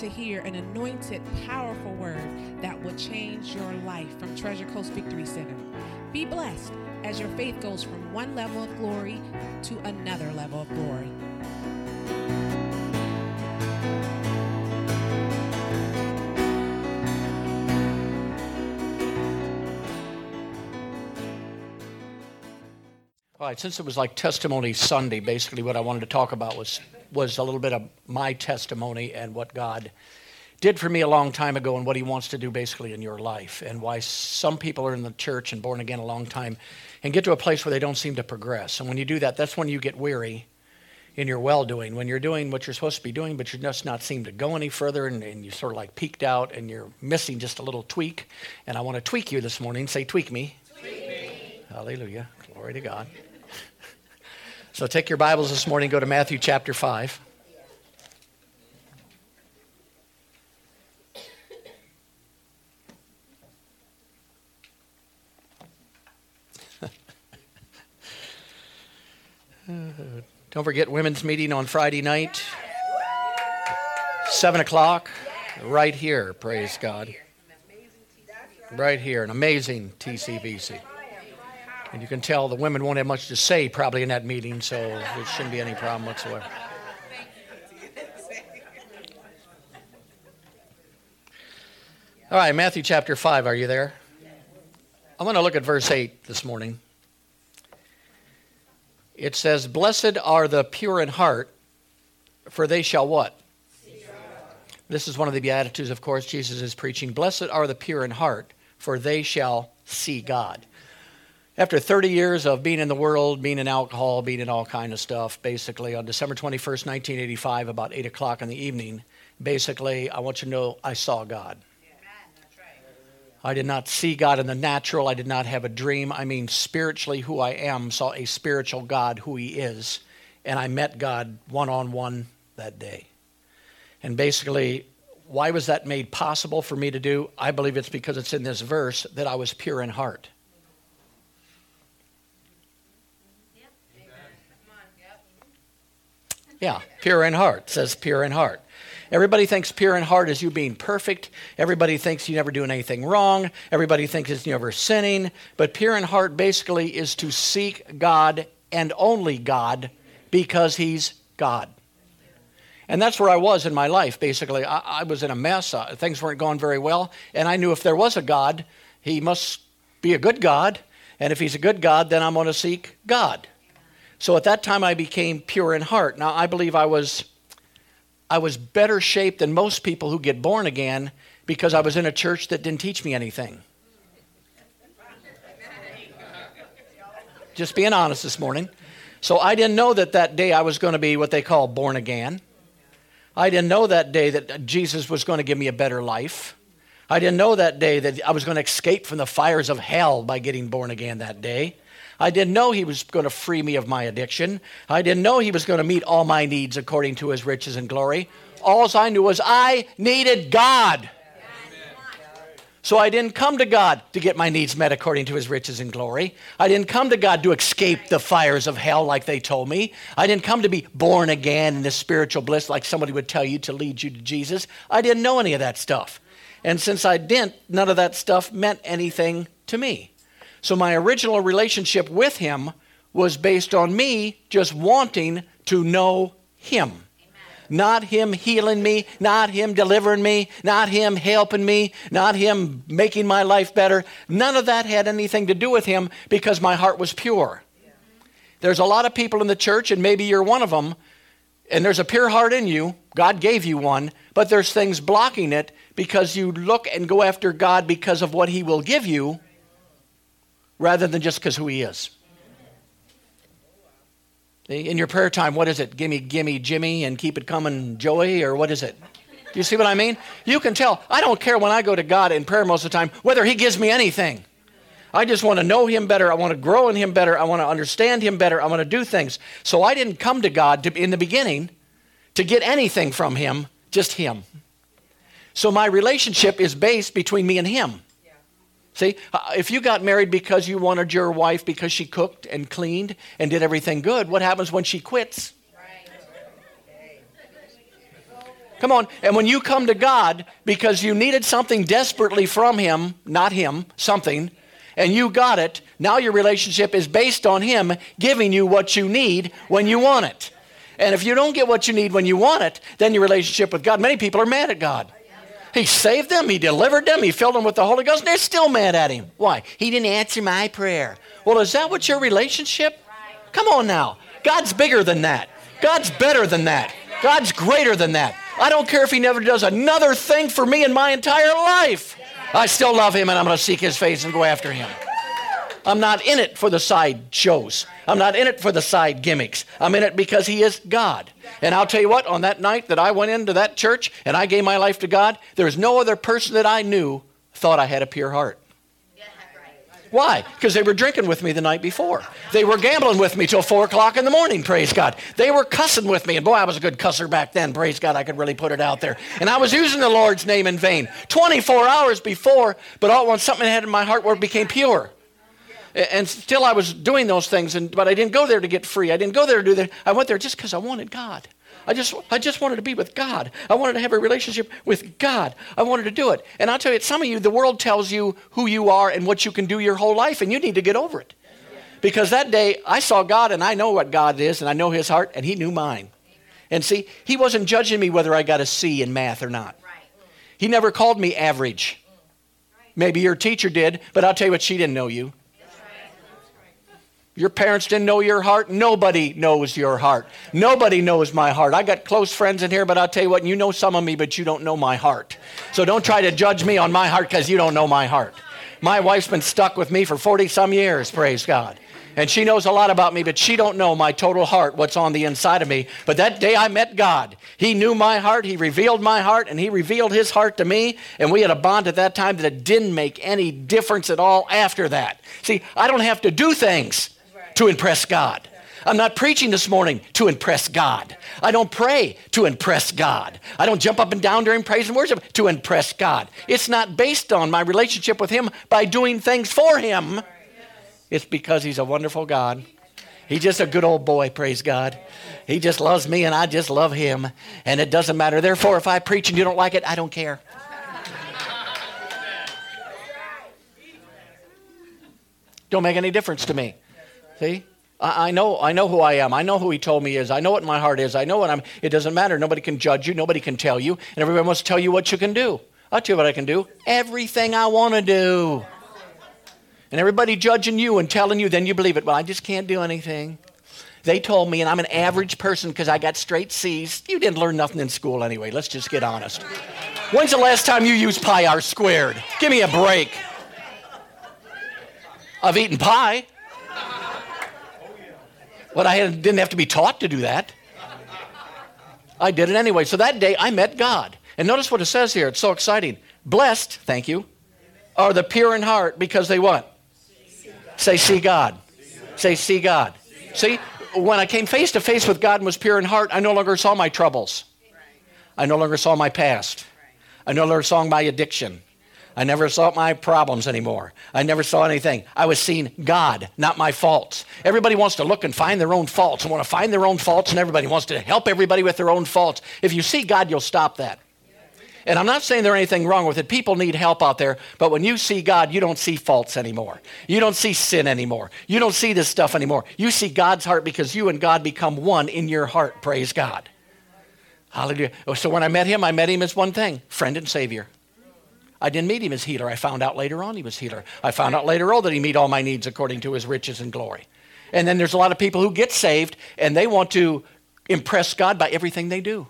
to hear an anointed, powerful word that will change your life from Treasure Coast Victory Center. Be blessed as your faith goes from one level of glory to another level of glory. All right, since it was like Testimony Sunday, basically what I wanted to talk about was, was a little bit of my testimony and what God did for me a long time ago and what He wants to do basically in your life, and why some people are in the church and born again a long time and get to a place where they don't seem to progress. And when you do that, that's when you get weary in your well doing, when you're doing what you're supposed to be doing, but you're just not seem to go any further and, and you sort of like peaked out and you're missing just a little tweak. And I want to tweak you this morning. Say, tweak me. Tweak me. Hallelujah. Glory to God. So take your Bibles this morning, go to Matthew chapter 5. Don't forget women's meeting on Friday night, 7 o'clock, right here, praise God. Right here, an amazing TCVC. And you can tell the women won't have much to say probably in that meeting, so there shouldn't be any problem whatsoever. All right, Matthew chapter 5, are you there? I'm going to look at verse 8 this morning. It says, Blessed are the pure in heart, for they shall what? This is one of the Beatitudes, of course, Jesus is preaching. Blessed are the pure in heart, for they shall see God after 30 years of being in the world, being in alcohol, being in all kind of stuff, basically on December 21st, 1985, about 8 o'clock in the evening, basically, I want you to know I saw God. I did not see God in the natural. I did not have a dream. I mean, spiritually, who I am, saw a spiritual God, who He is. And I met God one on one that day. And basically, why was that made possible for me to do? I believe it's because it's in this verse that I was pure in heart. Yeah, pure in heart. says pure in heart. Everybody thinks pure in heart is you being perfect. Everybody thinks you never doing anything wrong. Everybody thinks it's never sinning. But pure in heart basically is to seek God and only God because He's God. And that's where I was in my life, basically. I, I was in a mess. Uh, things weren't going very well. And I knew if there was a God, He must be a good God. And if He's a good God, then I'm going to seek God. So at that time, I became pure in heart. Now, I believe I was, I was better shaped than most people who get born again because I was in a church that didn't teach me anything. Just being honest this morning. So I didn't know that that day I was going to be what they call born again. I didn't know that day that Jesus was going to give me a better life. I didn't know that day that I was going to escape from the fires of hell by getting born again that day. I didn't know He was going to free me of my addiction. I didn't know He was going to meet all my needs according to His riches and glory. All I knew was I needed God. So I didn't come to God to get my needs met according to his riches and glory. I didn't come to God to escape the fires of hell like they told me. I didn't come to be born again in the spiritual bliss like somebody would tell you to lead you to Jesus. I didn't know any of that stuff. And since I didn't, none of that stuff meant anything to me. So my original relationship with him was based on me just wanting to know him. Not him healing me, not him delivering me, not him helping me, not him making my life better. None of that had anything to do with him because my heart was pure. There's a lot of people in the church, and maybe you're one of them, and there's a pure heart in you. God gave you one, but there's things blocking it because you look and go after God because of what he will give you rather than just because who he is. In your prayer time, what is it? Gimme, gimme, Jimmy, and keep it coming, Joey, or what is it? Do you see what I mean? You can tell. I don't care when I go to God in prayer most of the time whether He gives me anything. I just want to know Him better. I want to grow in Him better. I want to understand Him better. I want to do things. So I didn't come to God to, in the beginning to get anything from Him, just Him. So my relationship is based between me and Him. See, uh, if you got married because you wanted your wife because she cooked and cleaned and did everything good, what happens when she quits? Come on. And when you come to God because you needed something desperately from Him, not Him, something, and you got it, now your relationship is based on Him giving you what you need when you want it. And if you don't get what you need when you want it, then your relationship with God, many people are mad at God. He saved them, He delivered them, He filled them with the Holy Ghost, and they're still mad at Him. Why? He didn't answer my prayer. Well, is that what your relationship? Come on now. God's bigger than that. God's better than that. God's greater than that. I don't care if He never does another thing for me in my entire life. I still love Him and I'm going to seek His face and go after Him. I'm not in it for the side shows. I'm not in it for the side gimmicks. I'm in it because He is God. And I'll tell you what, on that night that I went into that church and I gave my life to God, there was no other person that I knew thought I had a pure heart. Why? Because they were drinking with me the night before. They were gambling with me till 4 o'clock in the morning, praise God. They were cussing with me. And boy, I was a good cusser back then, praise God. I could really put it out there. And I was using the Lord's name in vain 24 hours before, but all at once something had in my heart where it became pure. And still I was doing those things, and, but I didn't go there to get free. I didn't go there to do that. I went there just because I wanted God. I just, I just wanted to be with God. I wanted to have a relationship with God. I wanted to do it. And I'll tell you, some of you, the world tells you who you are and what you can do your whole life, and you need to get over it. Because that day, I saw God, and I know what God is, and I know His heart, and He knew mine. And see, He wasn't judging me whether I got a C in math or not. He never called me average. Maybe your teacher did, but I'll tell you what, she didn't know you. Your parents didn't know your heart. Nobody knows your heart. Nobody knows my heart. I got close friends in here, but I'll tell you what, you know some of me, but you don't know my heart. So don't try to judge me on my heart because you don't know my heart. My wife's been stuck with me for 40 some years, praise God. And she knows a lot about me, but she don't know my total heart, what's on the inside of me. But that day I met God. He knew my heart, He revealed my heart, and He revealed His heart to me. And we had a bond at that time that didn't make any difference at all after that. See, I don't have to do things to impress God. I'm not preaching this morning to impress God. I don't pray to impress God. I don't jump up and down during praise and worship to impress God. It's not based on my relationship with Him by doing things for Him. It's because He's a wonderful God. He's just a good old boy, praise God. He just loves me and I just love him. And it doesn't matter. Therefore, if I preach and you don't like it, I don't care. Don't make any difference to me. See? I, know, I know who I am. I know who he told me is. I know what my heart is. I know what I'm. It doesn't matter. Nobody can judge you. Nobody can tell you. And everybody wants to tell you what you can do. I'll tell you what I can do. Everything I want to do. And everybody judging you and telling you, then you believe it. Well, I just can't do anything. They told me, and I'm an average person because I got straight C's. You didn't learn nothing in school anyway. Let's just get honest. When's the last time you used pi r squared? Give me a break. I've eaten pie. But I didn't have to be taught to do that. I did it anyway. So that day I met God. And notice what it says here. It's so exciting. Blessed, thank you, are the pure in heart because they what? Say, see God. Say, see God. See, when I came face to face with God and was pure in heart, I no longer saw my troubles. I no longer saw my past. I no longer saw my addiction. I never saw my problems anymore. I never saw anything. I was seeing God, not my faults. Everybody wants to look and find their own faults and want to find their own faults, and everybody wants to help everybody with their own faults. If you see God, you'll stop that. And I'm not saying there's anything wrong with it. People need help out there. But when you see God, you don't see faults anymore. You don't see sin anymore. You don't see this stuff anymore. You see God's heart because you and God become one in your heart. Praise God. Hallelujah. Oh, so when I met him, I met him as one thing friend and Savior. I didn't meet him as healer. I found out later on he was healer. I found out later on that he meet all my needs according to his riches and glory. And then there's a lot of people who get saved and they want to impress God by everything they do.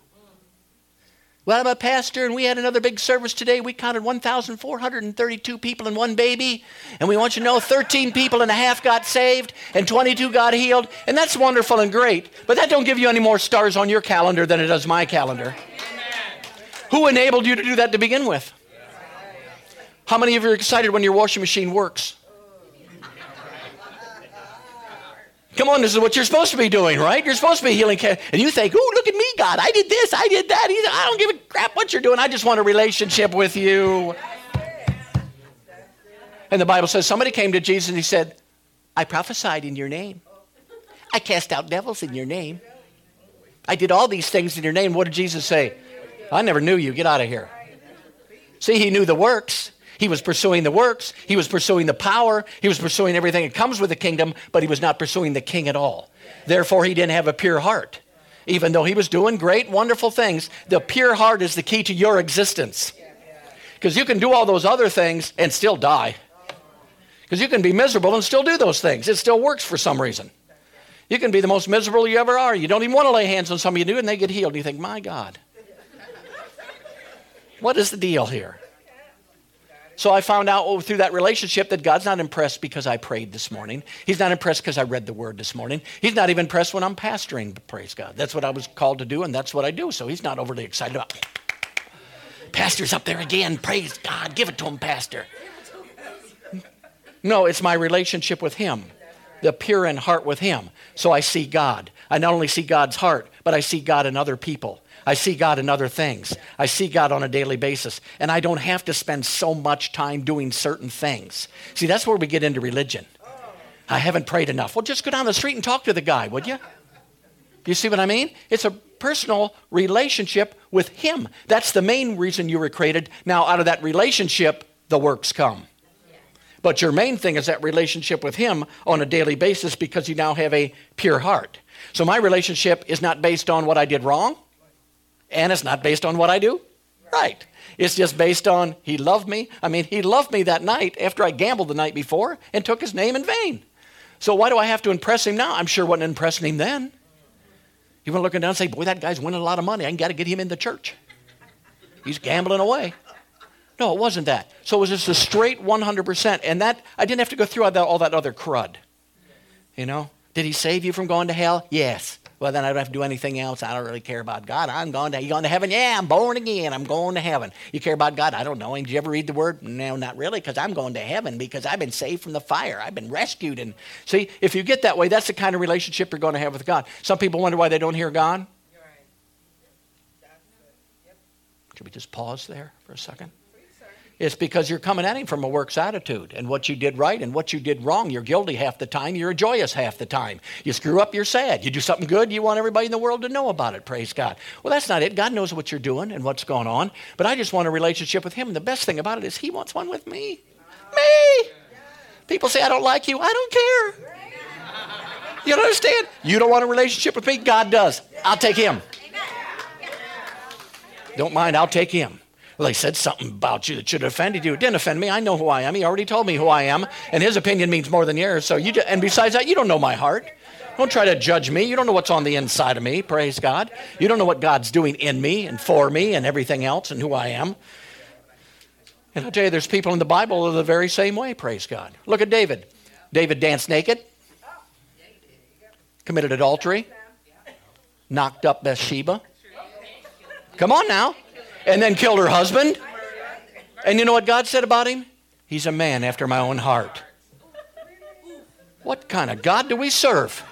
Well, I'm a pastor, and we had another big service today. We counted 1,432 people and one baby. And we want you to know 13 people and a half got saved, and 22 got healed. And that's wonderful and great. But that don't give you any more stars on your calendar than it does my calendar. Who enabled you to do that to begin with? How many of you are excited when your washing machine works? Come on, this is what you're supposed to be doing, right? You're supposed to be healing. And you think, oh, look at me, God. I did this, I did that. I don't give a crap what you're doing. I just want a relationship with you. And the Bible says somebody came to Jesus and he said, I prophesied in your name. I cast out devils in your name. I did all these things in your name. What did Jesus say? I never knew you. Get out of here. See, he knew the works. He was pursuing the works. He was pursuing the power. He was pursuing everything that comes with the kingdom, but he was not pursuing the king at all. Therefore, he didn't have a pure heart. Even though he was doing great, wonderful things, the pure heart is the key to your existence. Because you can do all those other things and still die. Because you can be miserable and still do those things. It still works for some reason. You can be the most miserable you ever are. You don't even want to lay hands on somebody you and they get healed. And you think, my God, what is the deal here? So I found out through that relationship that God's not impressed because I prayed this morning. He's not impressed because I read the word this morning. He's not even impressed when I'm pastoring, praise God. That's what I was called to do, and that's what I do. So he's not overly excited about. Pastor's up there again. Praise God. Give it to him, Pastor. No, it's my relationship with him, the pure in heart with him. So I see God. I not only see God's heart, but I see God in other people. I see God in other things. I see God on a daily basis. And I don't have to spend so much time doing certain things. See, that's where we get into religion. I haven't prayed enough. Well, just go down the street and talk to the guy, would you? You see what I mean? It's a personal relationship with Him. That's the main reason you were created. Now, out of that relationship, the works come. But your main thing is that relationship with Him on a daily basis because you now have a pure heart. So my relationship is not based on what I did wrong. And it's not based on what I do. Right. It's just based on he loved me. I mean, he loved me that night after I gambled the night before and took his name in vain. So why do I have to impress him now? I'm sure wasn't impressing him then. He went looking down and say, Boy, that guy's winning a lot of money. I got to get him in the church. He's gambling away. No, it wasn't that. So it was just a straight 100%. And that, I didn't have to go through all that, all that other crud. You know? Did he save you from going to hell? Yes. Well, then I don't have to do anything else. I don't really care about God. I'm going to, you going to heaven? Yeah, I'm born again. I'm going to heaven. You care about God? I don't know. Did you ever read the word? No, not really, because I'm going to heaven because I've been saved from the fire. I've been rescued. And see, if you get that way, that's the kind of relationship you're going to have with God. Some people wonder why they don't hear God. Should we just pause there for a second? It's because you're coming at him from a works attitude. And what you did right and what you did wrong, you're guilty half the time, you're joyous half the time. You screw up, you're sad. You do something good, you want everybody in the world to know about it, praise God. Well, that's not it. God knows what you're doing and what's going on. But I just want a relationship with him. And the best thing about it is he wants one with me. Me! People say, I don't like you. I don't care. You don't understand? You don't want a relationship with me? God does. I'll take him. Don't mind, I'll take him. Well, they said something about you that should have offended you. It didn't offend me. I know who I am. He already told me who I am, and his opinion means more than yours. So you, just, and besides that, you don't know my heart. Don't try to judge me. You don't know what's on the inside of me. Praise God. You don't know what God's doing in me and for me and everything else and who I am. And I'll tell you, there's people in the Bible are the very same way. Praise God. Look at David. David danced naked, committed adultery, knocked up Bathsheba. Come on now and then killed her husband. And you know what God said about him? He's a man after my own heart. What kind of God do we serve?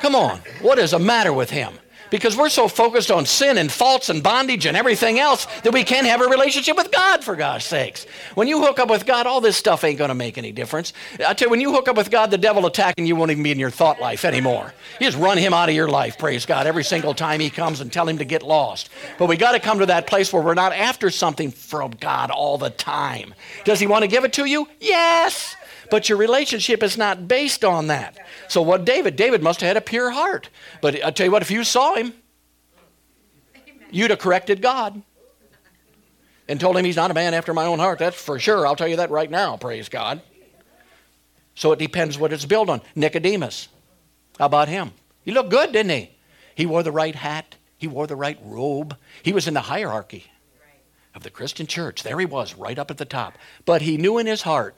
Come on, what is the matter with him? Because we're so focused on sin and faults and bondage and everything else that we can't have a relationship with God, for God's sakes. When you hook up with God, all this stuff ain't going to make any difference. I tell you, when you hook up with God, the devil attacking you won't even be in your thought life anymore. You just run him out of your life, praise God, every single time he comes and tell him to get lost. But we got to come to that place where we're not after something from God all the time. Does he want to give it to you? Yes. But your relationship is not based on that. So what David? David must have had a pure heart. But I tell you what, if you saw him, you'd have corrected God and told him he's not a man after my own heart. That's for sure. I'll tell you that right now. Praise God. So it depends what it's built on. Nicodemus, how about him? He looked good, didn't he? He wore the right hat. He wore the right robe. He was in the hierarchy of the Christian church. There he was, right up at the top. But he knew in his heart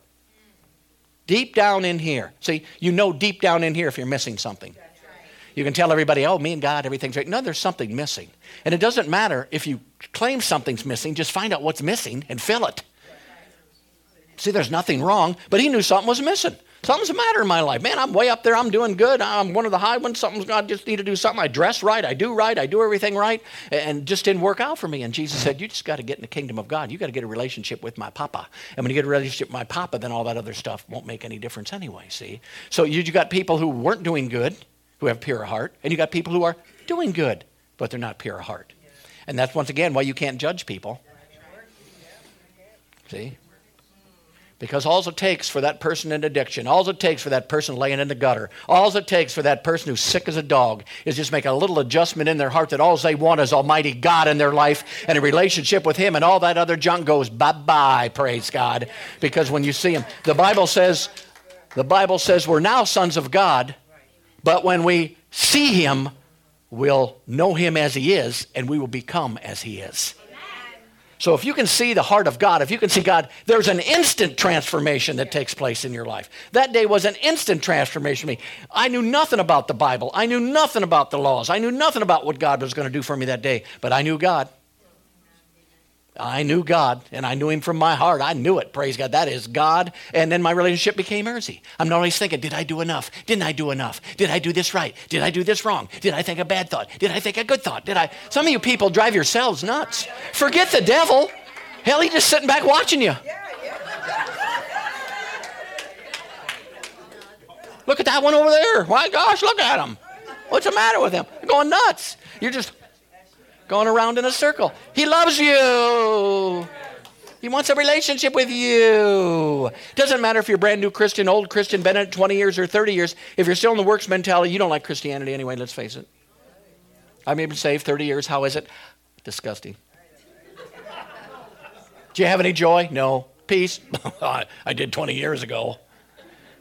Deep down in here. See, you know deep down in here if you're missing something. You can tell everybody, oh, me and God, everything's right. No, there's something missing. And it doesn't matter if you claim something's missing, just find out what's missing and fill it. See, there's nothing wrong, but he knew something was missing. Something's the matter in my life. Man, I'm way up there. I'm doing good. I'm one of the high ones. Something's God just need to do something. I dress right. I do right. I do everything right. And just didn't work out for me. And Jesus said, You just got to get in the kingdom of God. You got to get a relationship with my papa. And when you get a relationship with my papa, then all that other stuff won't make any difference anyway, see? So you, you got people who weren't doing good, who have pure heart, and you got people who are doing good, but they're not pure heart. And that's once again why you can't judge people. See? Because all it takes for that person in addiction, all it takes for that person laying in the gutter, all it takes for that person who's sick as a dog is just make a little adjustment in their heart that all they want is Almighty God in their life and a relationship with Him, and all that other junk goes bye bye, praise God. Because when you see Him, the Bible says, the Bible says we're now sons of God, but when we see Him, we'll know Him as He is, and we will become as He is. So if you can see the heart of God, if you can see God, there's an instant transformation that takes place in your life. That day was an instant transformation for me. I knew nothing about the Bible. I knew nothing about the laws. I knew nothing about what God was going to do for me that day, but I knew God. I knew God and I knew Him from my heart. I knew it. Praise God. That is God. And then my relationship became mercy. I'm not always thinking, did I do enough? Didn't I do enough? Did I do this right? Did I do this wrong? Did I think a bad thought? Did I think a good thought? Did I? Some of you people drive yourselves nuts. Forget the devil. Hell, he's just sitting back watching you. Look at that one over there. My gosh, look at him. What's the matter with him? Going nuts. You're just going around in a circle. He loves you. He wants a relationship with you. Doesn't matter if you're brand new Christian, old Christian, been it 20 years or 30 years. If you're still in the works mentality, you don't like Christianity anyway, let's face it. I'm even saved 30 years. How is it? Disgusting. Do you have any joy? No. Peace? I did 20 years ago.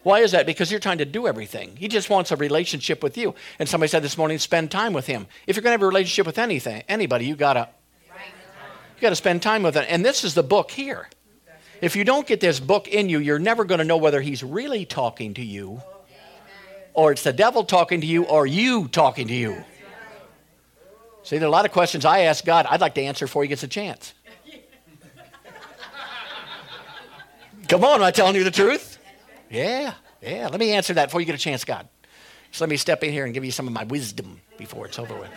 Why is that? Because you're trying to do everything. He just wants a relationship with you. And somebody said this morning, spend time with him. If you're going to have a relationship with anything, anybody, you gotta you gotta spend time with it. And this is the book here. If you don't get this book in you, you're never going to know whether he's really talking to you, or it's the devil talking to you, or you talking to you. See, there are a lot of questions I ask God. I'd like to answer before he gets a chance. Come on, am I telling you the truth? Yeah, yeah. Let me answer that before you get a chance, God. So let me step in here and give you some of my wisdom before it's over with.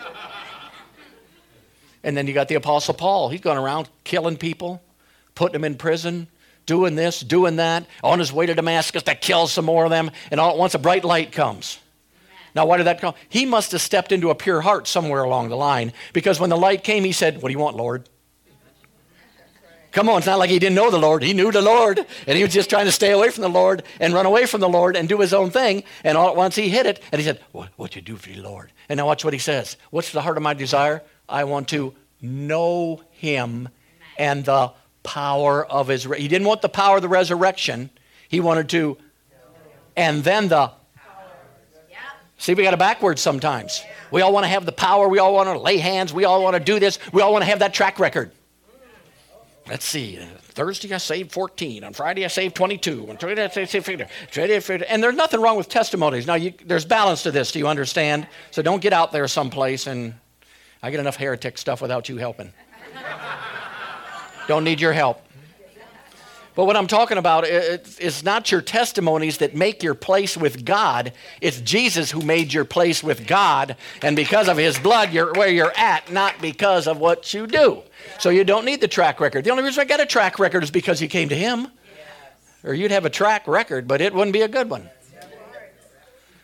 And then you got the Apostle Paul. He's going around killing people, putting them in prison, doing this, doing that, on his way to Damascus to kill some more of them. And all at once a bright light comes. Now, why did that come? He must have stepped into a pure heart somewhere along the line because when the light came, he said, What do you want, Lord? Come on, it's not like he didn't know the Lord. He knew the Lord, and he was just trying to stay away from the Lord and run away from the Lord and do his own thing. And all at once he hit it, and he said, What what you do for the Lord? And now watch what he says. What's the heart of my desire? I want to know him and the power of his. Re- he didn't want the power of the resurrection. He wanted to, and then the. See, we got it backwards sometimes. We all want to have the power. We all want to lay hands. We all want to do this. We all want to have that track record. Let's see. Thursday I saved 14. On Friday I saved 22. On Friday I saved 50. And there's nothing wrong with testimonies. Now, you, there's balance to this. Do you understand? So don't get out there someplace and I get enough heretic stuff without you helping. don't need your help. But what I'm talking about is not your testimonies that make your place with God. It's Jesus who made your place with God. And because of his blood, you're where you're at, not because of what you do. So you don't need the track record. The only reason I got a track record is because you came to him. Or you'd have a track record, but it wouldn't be a good one.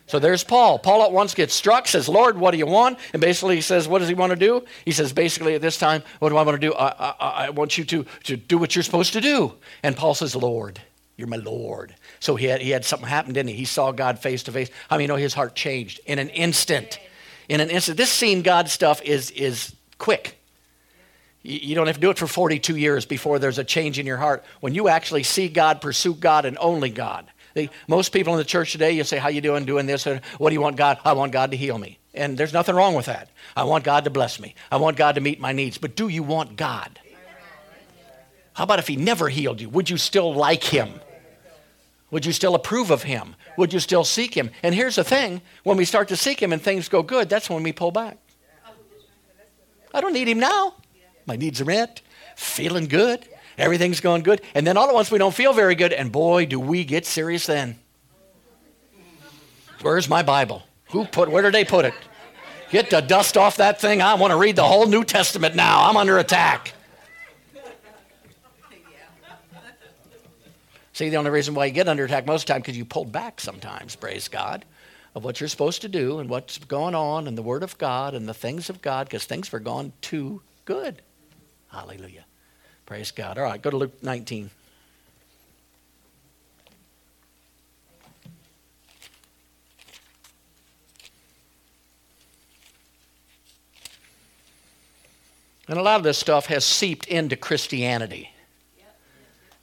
So there's Paul. Paul at once gets struck, says, Lord, what do you want? And basically he says, what does he want to do? He says, basically at this time, what do I want to do? I, I, I want you to, to do what you're supposed to do. And Paul says, Lord, you're my Lord. So he had, he had something happen, didn't he? He saw God face to face. I mean, you know his heart changed in an instant? In an instant. This seeing God stuff is, is quick. You don't have to do it for 42 years before there's a change in your heart. When you actually see God, pursue God, and only God. They, most people in the church today, you say, how you doing doing this? And what do you want God? I want God to heal me. And there's nothing wrong with that. I want God to bless me. I want God to meet my needs. But do you want God? How about if he never healed you? Would you still like him? Would you still approve of him? Would you still seek him? And here's the thing when we start to seek him and things go good, that's when we pull back. I don't need him now. My needs are met, feeling good, everything's going good. And then all at once we don't feel very good, and boy, do we get serious then. Where's my Bible? Who put where did they put it? Get the dust off that thing. I want to read the whole New Testament now. I'm under attack. See, the only reason why you get under attack most of the time because you pulled back sometimes, praise God. of what you're supposed to do and what's going on and the Word of God and the things of God because things were gone too good. Hallelujah. Praise God. All right, go to Luke 19. And a lot of this stuff has seeped into Christianity.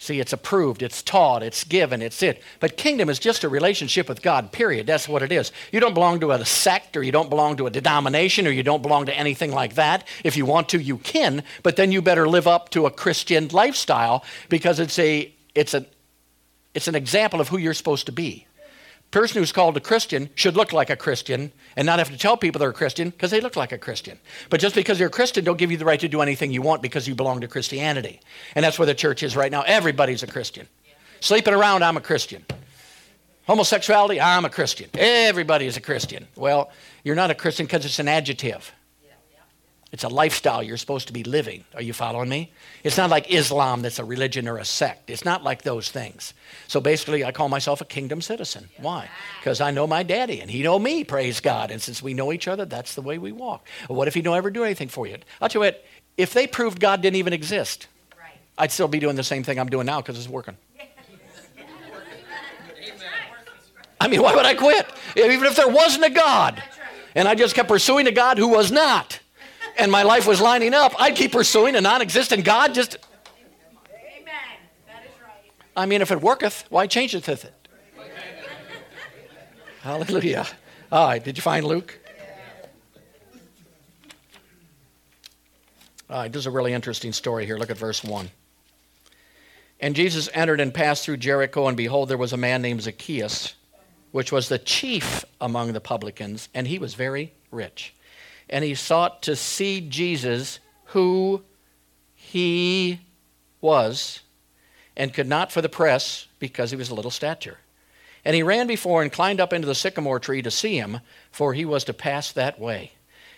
See, it's approved, it's taught, it's given, it's it. But kingdom is just a relationship with God, period. That's what it is. You don't belong to a sect or you don't belong to a denomination or you don't belong to anything like that. If you want to, you can, but then you better live up to a Christian lifestyle because it's a it's a it's an example of who you're supposed to be person who's called a Christian should look like a Christian and not have to tell people they're a Christian because they look like a Christian. But just because you're a Christian don't give you the right to do anything you want because you belong to Christianity. And that's where the church is right now. Everybody's a Christian. Sleeping around, I'm a Christian. Homosexuality, I'm a Christian. Everybody is a Christian. Well, you're not a Christian because it's an adjective. It's a lifestyle you're supposed to be living. Are you following me? It's not like Islam that's a religion or a sect. It's not like those things. So basically, I call myself a kingdom citizen. Why? Because I know my daddy and he know me, praise God. And since we know each other, that's the way we walk. what if he don't ever do anything for you? I'll tell you what, if they proved God didn't even exist, I'd still be doing the same thing I'm doing now because it's working. I mean, why would I quit? Even if there wasn't a God and I just kept pursuing a God who was not and my life was lining up, I'd keep pursuing a non existent God just. Amen. That is right. I mean, if it worketh, why change it with it? Hallelujah. All right, did you find Luke? All right, this is a really interesting story here. Look at verse 1. And Jesus entered and passed through Jericho, and behold, there was a man named Zacchaeus, which was the chief among the publicans, and he was very rich and he sought to see Jesus, who he was, and could not for the press because he was a little stature. And he ran before and climbed up into the sycamore tree to see him, for he was to pass that way.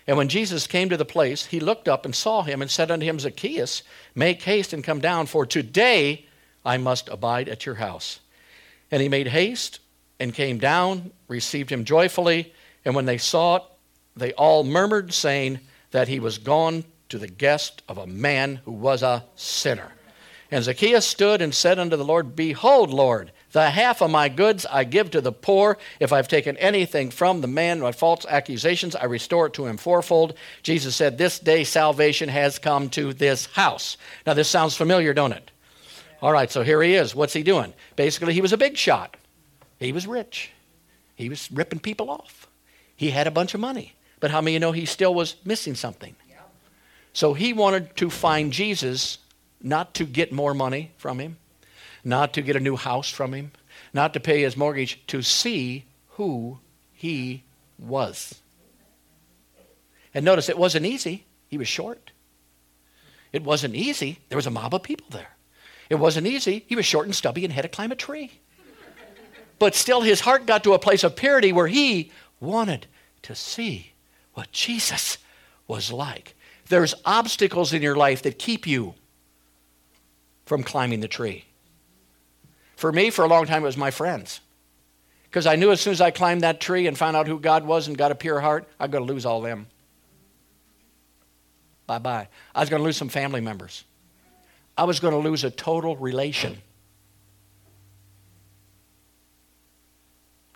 And when Jesus came to the place, he looked up and saw him and said unto him, Zacchaeus, make haste and come down, for today I must abide at your house. And he made haste and came down, received him joyfully. And when they saw it, they all murmured, saying that he was gone to the guest of a man who was a sinner. And Zacchaeus stood and said unto the Lord, Behold, Lord, the half of my goods I give to the poor. If I've taken anything from the man by false accusations, I restore it to him fourfold. Jesus said, This day salvation has come to this house. Now, this sounds familiar, don't it? All right, so here he is. What's he doing? Basically, he was a big shot. He was rich. He was ripping people off. He had a bunch of money. But how many you know he still was missing something? So he wanted to find Jesus, not to get more money from him, not to get a new house from him, not to pay his mortgage, to see who he was. And notice it wasn't easy. He was short. It wasn't easy. There was a mob of people there. It wasn't easy. He was short and stubby and had to climb a tree. But still, his heart got to a place of purity where he wanted to see what Jesus was like. There's obstacles in your life that keep you from climbing the tree. For me, for a long time, it was my friends. Because I knew as soon as I climbed that tree and found out who God was and got a pure heart, I'm going to lose all them. Bye bye. I was going to lose some family members. I was going to lose a total relation.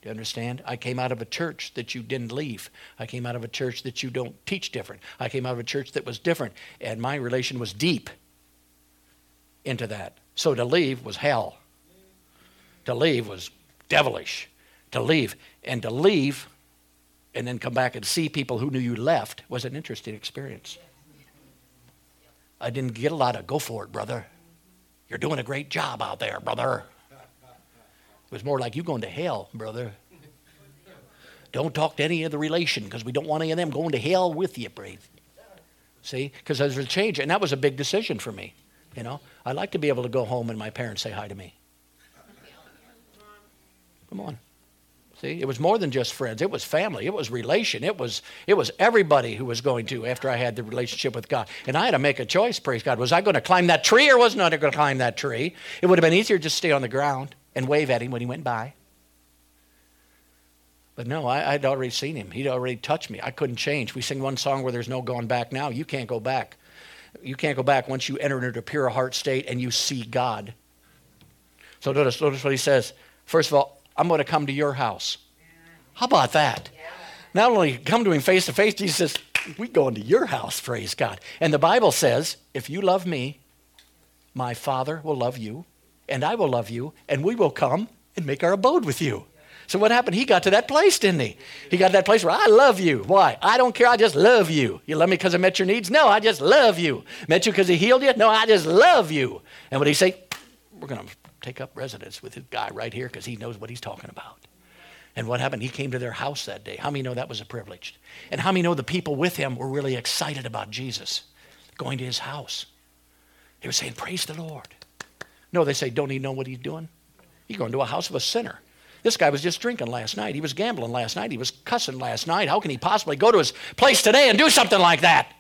Do you understand? I came out of a church that you didn't leave. I came out of a church that you don't teach different. I came out of a church that was different, and my relation was deep into that. So to leave was hell. To leave was devilish. To leave. And to leave and then come back and see people who knew you left was an interesting experience. I didn't get a lot of go for it, brother. You're doing a great job out there, brother. It was more like you going to hell, brother. Don't talk to any of the relation because we don't want any of them going to hell with you, brave. See, because there's a change, and that was a big decision for me. You know, I like to be able to go home and my parents say hi to me. Come on. See, it was more than just friends. It was family. It was relation. It was it was everybody who was going to after I had the relationship with God. And I had to make a choice, praise God. Was I going to climb that tree or wasn't I going to climb that tree? It would have been easier to stay on the ground and wave at him when he went by. But no, I, would already seen him. He'd already touched me. I couldn't change. We sing one song where there's no going back now. You can't go back. You can't go back once you enter into a pure heart state and you see God. So notice, notice what he says. First of all, I'm going to come to your house. How about that? Not only come to him face to face, Jesus says, we go into your house, praise God. And the Bible says, if you love me, my Father will love you, and I will love you, and we will come and make our abode with you. So what happened? He got to that place, didn't he? He got to that place where I love you. Why? I don't care. I just love you. You love me because I met your needs? No, I just love you. Met you because he healed you? No, I just love you. And what he say? We're going to take up residence with this guy right here because he knows what he's talking about. And what happened? He came to their house that day. How many know that was a privilege? And how many know the people with him were really excited about Jesus going to his house? They were saying, Praise the Lord. No, they say, Don't he know what he's doing? He's going to a house of a sinner. This guy was just drinking last night. He was gambling last night. He was cussing last night. How can he possibly go to his place today and do something like that?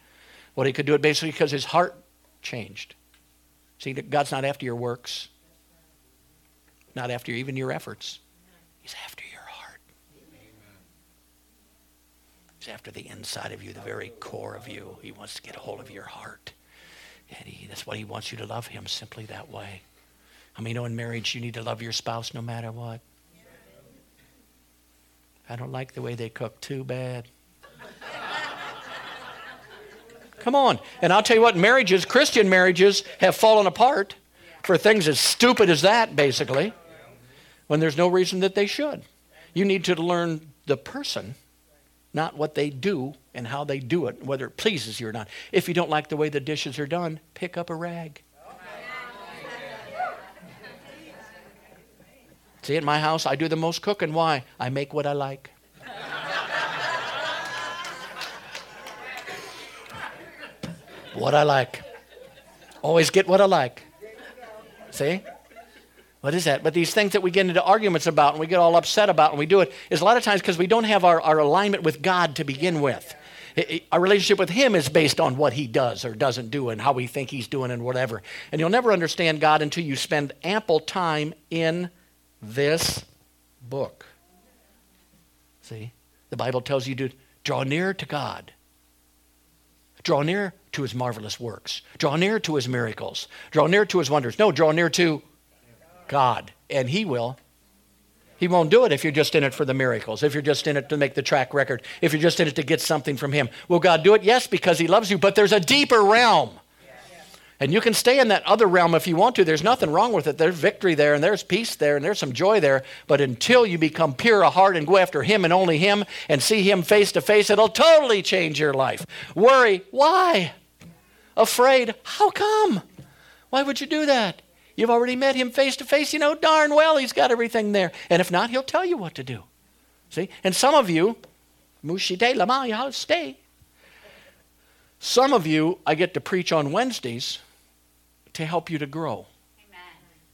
Well, he could do it basically because his heart changed. See, God's not after your works, not after even your efforts. He's after your heart. He's after the inside of you, the very core of you. He wants to get a hold of your heart. And he, that's what he wants you to love him simply that way. I mean, you know, in marriage, you need to love your spouse no matter what. I don't like the way they cook too bad. Come on. And I'll tell you what, marriages, Christian marriages, have fallen apart for things as stupid as that, basically, when there's no reason that they should. You need to learn the person, not what they do and how they do it, whether it pleases you or not. If you don't like the way the dishes are done, pick up a rag. See, at my house, I do the most cooking. Why? I make what I like. what I like. Always get what I like. See? What is that? But these things that we get into arguments about and we get all upset about and we do it is a lot of times because we don't have our, our alignment with God to begin with. our relationship with Him is based on what He does or doesn't do and how we think He's doing and whatever. And you'll never understand God until you spend ample time in this book. See? The Bible tells you to draw near to God. Draw near to his marvelous works. Draw near to his miracles. Draw near to his wonders. No, draw near to God. And he will. He won't do it if you're just in it for the miracles, if you're just in it to make the track record, if you're just in it to get something from him. Will God do it? Yes, because he loves you, but there's a deeper realm. And you can stay in that other realm if you want to. There's nothing wrong with it. There's victory there, and there's peace there, and there's some joy there. But until you become pure of heart and go after Him and only Him and see Him face to face, it'll totally change your life. Worry, why? Afraid, how come? Why would you do that? You've already met Him face to face. You know darn well He's got everything there. And if not, He'll tell you what to do. See? And some of you, mushite lama stay. Some of you, I get to preach on Wednesdays to help you to grow. Amen.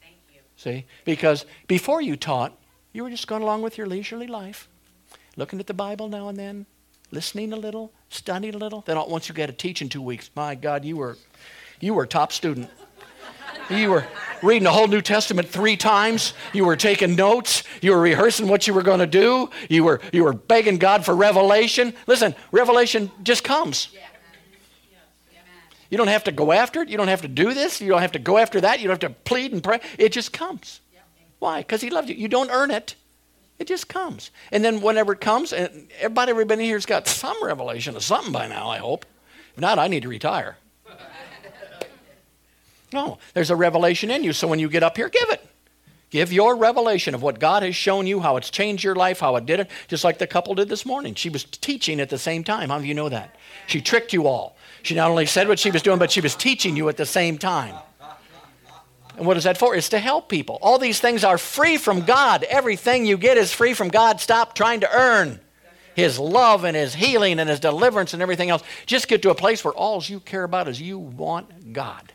Thank you. See? Because before you taught, you were just going along with your leisurely life, looking at the Bible now and then, listening a little, studying a little. Then once you get a teach in two weeks, my God, you were you were a top student. You were reading the whole New Testament three times. You were taking notes. You were rehearsing what you were going to do. You were, you were begging God for revelation. Listen, revelation just comes. Yeah. You don't have to go after it. You don't have to do this. You don't have to go after that. You don't have to plead and pray. It just comes. Why? Because He loves you. You don't earn it. It just comes. And then whenever it comes, and everybody, everybody here's got some revelation of something by now, I hope. If not, I need to retire. No, there's a revelation in you. So when you get up here, give it. Give your revelation of what God has shown you, how it's changed your life, how it did it, just like the couple did this morning. She was teaching at the same time. How do you know that? She tricked you all. She not only said what she was doing, but she was teaching you at the same time. And what is that for? It's to help people. All these things are free from God. Everything you get is free from God. Stop trying to earn His love and His healing and His deliverance and everything else. Just get to a place where all you care about is you want God.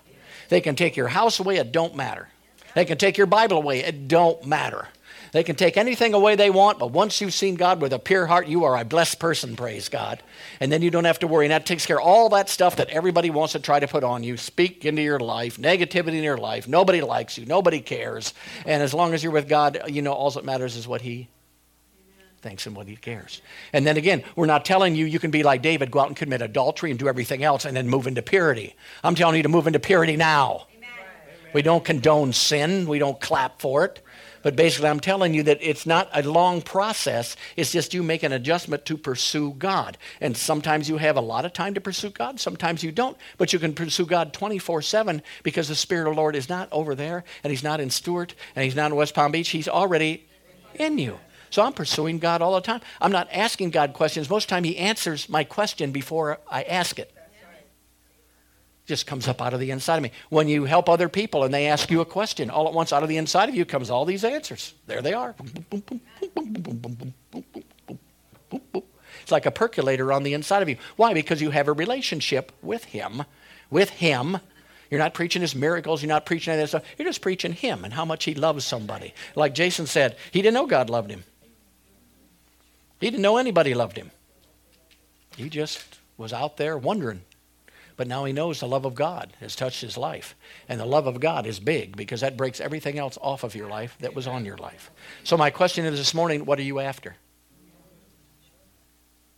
They can take your house away, it don't matter. They can take your Bible away, it don't matter. They can take anything away they want, but once you've seen God with a pure heart, you are a blessed person, praise God. And then you don't have to worry. And that takes care of all that stuff that everybody wants to try to put on you. Speak into your life, negativity in your life. Nobody likes you, nobody cares. And as long as you're with God, you know, all that matters is what He thinks and what he cares. And then again, we're not telling you you can be like David, go out and commit adultery and do everything else and then move into purity. I'm telling you to move into purity now. Amen. We don't condone sin, we don't clap for it. But basically, I'm telling you that it's not a long process. It's just you make an adjustment to pursue God. And sometimes you have a lot of time to pursue God, sometimes you don't. But you can pursue God 24 7 because the Spirit of the Lord is not over there, and He's not in Stuart, and He's not in West Palm Beach. He's already in you. So I'm pursuing God all the time. I'm not asking God questions. Most of the time, He answers my question before I ask it. Just comes up out of the inside of me. When you help other people and they ask you a question, all at once out of the inside of you comes all these answers. There they are. It's like a percolator on the inside of you. Why? Because you have a relationship with Him. With Him. You're not preaching His miracles. You're not preaching any of that stuff. You're just preaching Him and how much He loves somebody. Like Jason said, he didn't know God loved him. He didn't know anybody loved him. He just was out there wondering. But now he knows the love of God has touched his life. And the love of God is big because that breaks everything else off of your life that was on your life. So, my question is this morning what are you after?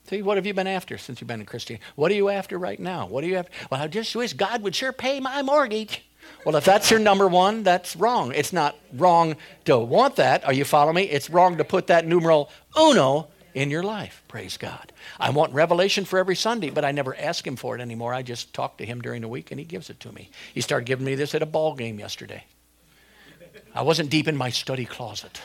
See, what have you been after since you've been a Christian? What are you after right now? What are you after? Well, I just wish God would sure pay my mortgage. Well, if that's your number one, that's wrong. It's not wrong to want that. Are you following me? It's wrong to put that numeral uno in your life. Praise God. I want revelation for every Sunday, but I never ask him for it anymore. I just talk to him during the week and he gives it to me. He started giving me this at a ball game yesterday. I wasn't deep in my study closet.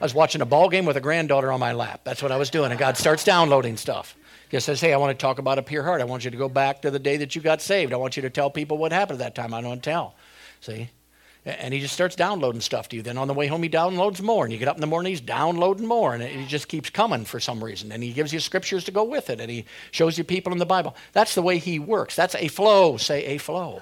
I was watching a ball game with a granddaughter on my lap. That's what I was doing. And God starts downloading stuff. He says, Hey, I want to talk about a pure heart. I want you to go back to the day that you got saved. I want you to tell people what happened at that time. I don't tell. See? And he just starts downloading stuff to you. Then on the way home, he downloads more. And you get up in the morning, he's downloading more. And it just keeps coming for some reason. And he gives you scriptures to go with it. And he shows you people in the Bible. That's the way he works. That's a flow. Say a flow.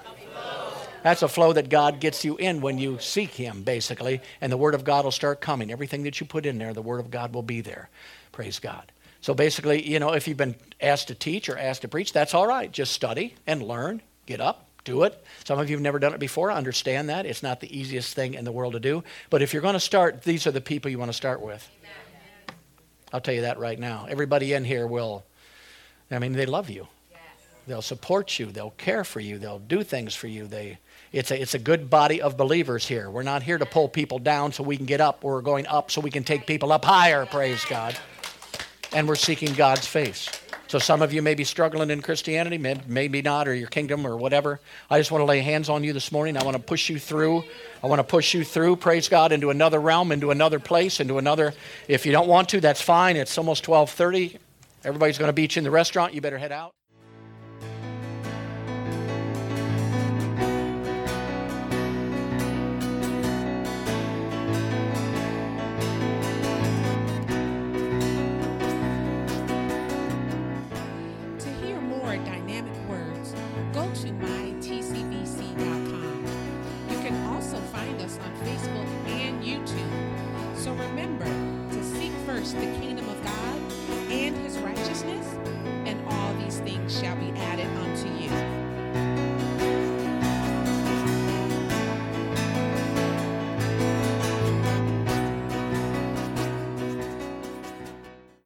That's a flow that God gets you in when you seek him, basically. And the Word of God will start coming. Everything that you put in there, the Word of God will be there. Praise God. So basically, you know, if you've been asked to teach or asked to preach, that's all right. Just study and learn. Get up, do it. Some of you have never done it before. understand that. It's not the easiest thing in the world to do. But if you're going to start, these are the people you want to start with. I'll tell you that right now. Everybody in here will, I mean, they love you. They'll support you. They'll care for you. They'll do things for you. They, it's, a, it's a good body of believers here. We're not here to pull people down so we can get up. We're going up so we can take people up higher, praise God. And we're seeking God's face. So some of you may be struggling in Christianity, maybe not, or your kingdom or whatever. I just want to lay hands on you this morning. I want to push you through. I want to push you through, praise God, into another realm, into another place, into another. If you don't want to, that's fine. It's almost 1230. Everybody's going to beat you in the restaurant. You better head out.